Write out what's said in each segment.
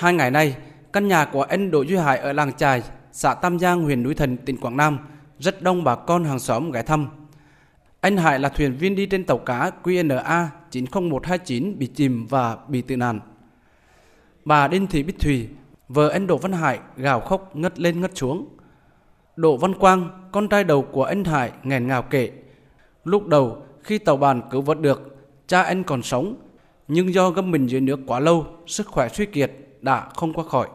Hai ngày nay, căn nhà của anh Đỗ Duy Hải ở làng Trài, xã Tam Giang, huyện núi Thần, tỉnh Quảng Nam rất đông bà con hàng xóm ghé thăm. Anh Hải là thuyền viên đi trên tàu cá QNA 90129 bị chìm và bị tự nạn. Bà Đinh Thị Bích Thùy, vợ anh Đỗ Văn Hải gào khóc ngất lên ngất xuống. Đỗ Văn Quang, con trai đầu của anh Hải nghẹn ngào kể. Lúc đầu khi tàu bàn cứu vớt được, cha anh còn sống, nhưng do gâm mình dưới nước quá lâu, sức khỏe suy kiệt đã không qua khỏi.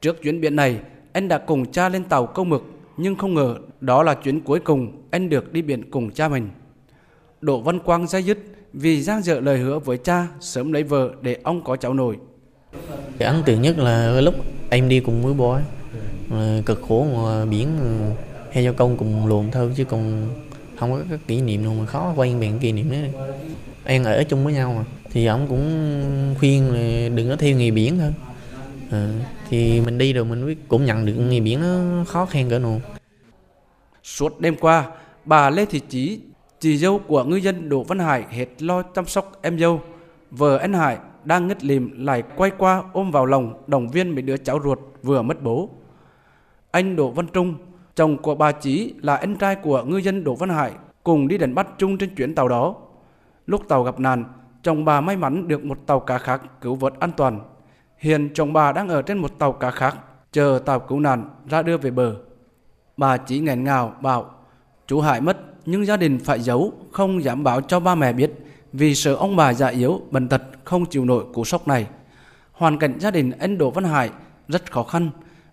Trước chuyến biển này, anh đã cùng cha lên tàu câu mực, nhưng không ngờ đó là chuyến cuối cùng anh được đi biển cùng cha mình. Đỗ Văn Quang dây dứt vì giang dở lời hứa với cha sớm lấy vợ để ông có cháu nổi. Cái ấn tượng nhất là lúc em đi cùng với bố ấy. cực khổ ngoài biển ờ, hay cho công cùng luồn thôi chứ còn không có cái kỷ niệm nào mà khó quay bằng kỷ niệm đấy. Em ở chung với nhau mà. Thì ông cũng khuyên là đừng có theo nghề biển thôi. À, thì mình đi rồi mình cũng nhận được nghề biển nó khó khăn cỡ nào. Suốt đêm qua bà Lê Thị Chí chị dâu của ngư dân Đỗ Văn Hải hết lo chăm sóc em dâu. Vợ anh Hải đang ngất lìm lại quay qua ôm vào lòng động viên mấy đứa cháu ruột vừa mất bố. Anh Đỗ Văn Trung chồng của bà Chí là anh trai của ngư dân Đỗ Văn Hải cùng đi đánh bắt chung trên chuyến tàu đó lúc tàu gặp nạn chồng bà may mắn được một tàu cá khác cứu vớt an toàn. Hiện chồng bà đang ở trên một tàu cá khác, chờ tàu cứu nạn ra đưa về bờ. Bà chỉ nghẹn ngào bảo, chú Hải mất nhưng gia đình phải giấu, không dám báo cho ba mẹ biết vì sợ ông bà già yếu, bệnh tật không chịu nổi cú sốc này. Hoàn cảnh gia đình anh Đỗ Văn Hải rất khó khăn.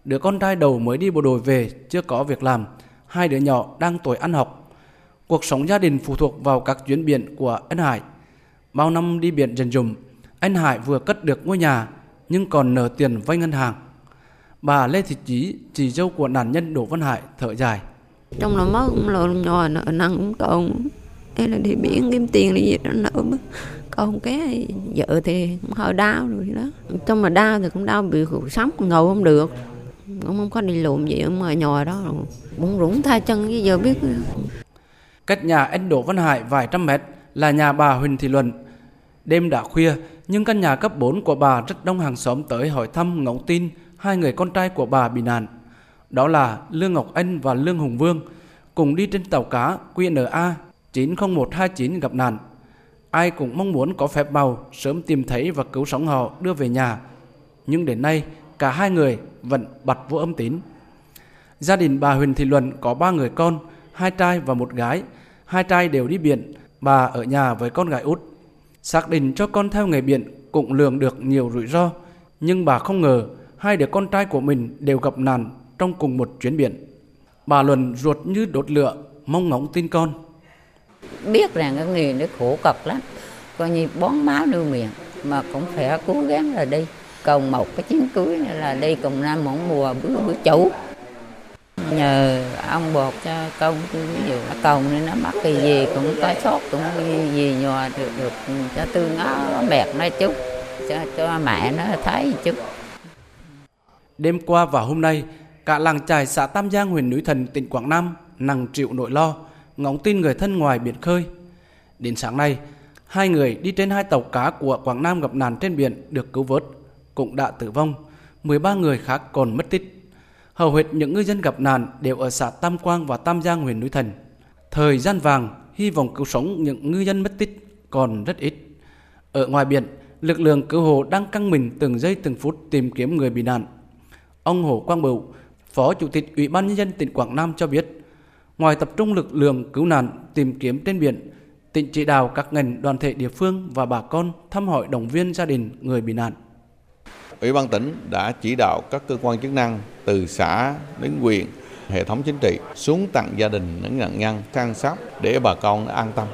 Đứa con trai đầu mới đi bộ đội về, chưa có việc làm. Hai đứa nhỏ đang tuổi ăn học. Cuộc sống gia đình phụ thuộc vào các chuyến biển của anh Hải. Bao năm đi biển dần dùm, anh Hải vừa cất được ngôi nhà nhưng còn nợ tiền vay ngân hàng. Bà Lê Thị Chí, chị dâu của nạn nhân Đỗ Văn Hải thở dài. Trong lòng mất cũng lo nhỏ nợ nặng cũng còn hay là đi biển kiếm tiền đi gì đó nợ còn cái vợ thì cũng hơi đau rồi đó trong mà đau thì cũng đau bị cuộc sống ngầu không được cũng không có đi lùm gì ở ngoài nhòi đó bụng rủng thay chân bây giờ biết cách nhà anh Đỗ Văn Hải vài trăm mét là nhà bà Huỳnh Thị Luận. Đêm đã khuya, nhưng căn nhà cấp 4 của bà rất đông hàng xóm tới hỏi thăm ngóng tin hai người con trai của bà bị nạn. Đó là Lương Ngọc Anh và Lương Hùng Vương, cùng đi trên tàu cá QNA 90129 gặp nạn. Ai cũng mong muốn có phép màu sớm tìm thấy và cứu sống họ đưa về nhà. Nhưng đến nay, cả hai người vẫn bật vô âm tín. Gia đình bà Huỳnh Thị Luận có ba người con, hai trai và một gái. Hai trai đều đi biển, bà ở nhà với con gái út. Xác định cho con theo nghề biển cũng lường được nhiều rủi ro, nhưng bà không ngờ hai đứa con trai của mình đều gặp nạn trong cùng một chuyến biển. Bà Luận ruột như đốt lửa, mong ngóng tin con. Biết rằng cái nghề nó khổ cực lắm, coi như bón máu nuôi miệng, mà cũng phải cố gắng là đi. Còn một cái chuyến cưới là đi cùng năm mỗi mùa bữa bữa chủ nhờ ông bột cho công ví dụ cầu nên nó mắc cái gì cũng có sốt, cũng gì nhòa được được cho tư nó mệt nó chút, cho cho mẹ nó thấy chút. Đêm qua và hôm nay, cả làng trài xã Tam Giang, huyện núi Thần, tỉnh Quảng Nam nặng chịu nỗi lo, ngóng tin người thân ngoài biển khơi. Đến sáng nay, hai người đi trên hai tàu cá của Quảng Nam gặp nạn trên biển được cứu vớt cũng đã tử vong 13 người khác còn mất tích Hầu hết những ngư dân gặp nạn đều ở xã Tam Quang và Tam Giang huyện núi Thần. Thời gian vàng, hy vọng cứu sống những ngư dân mất tích còn rất ít. Ở ngoài biển, lực lượng cứu hộ đang căng mình từng giây từng phút tìm kiếm người bị nạn. Ông Hồ Quang Bửu, Phó Chủ tịch Ủy ban Nhân dân tỉnh Quảng Nam cho biết, ngoài tập trung lực lượng cứu nạn tìm kiếm trên biển, tỉnh chỉ đạo các ngành đoàn thể địa phương và bà con thăm hỏi động viên gia đình người bị nạn. Ủy ban tỉnh đã chỉ đạo các cơ quan chức năng từ xã đến huyện, hệ thống chính trị xuống tặng gia đình những nạn nhân trang sắp để bà con an tâm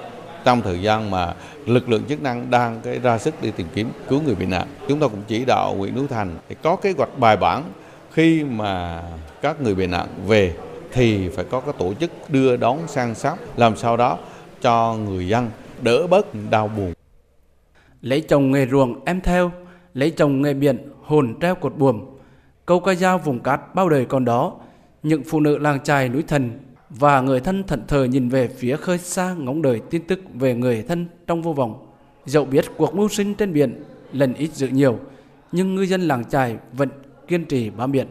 trong thời gian mà lực lượng chức năng đang cái ra sức đi tìm kiếm cứu người bị nạn. Chúng tôi cũng chỉ đạo huyện Núi Thành thì có kế hoạch bài bản khi mà các người bị nạn về thì phải có cái tổ chức đưa đón sang sóc làm sao đó cho người dân đỡ bớt đau buồn. Lấy chồng nghề ruộng em theo, lấy chồng nghề biển hồn treo cột buồm. Câu ca dao vùng cát bao đời còn đó, những phụ nữ làng trài núi thần và người thân thận thờ nhìn về phía khơi xa ngóng đời tin tức về người thân trong vô vọng. Dẫu biết cuộc mưu sinh trên biển lần ít dự nhiều, nhưng ngư dân làng trài vẫn kiên trì bám biển.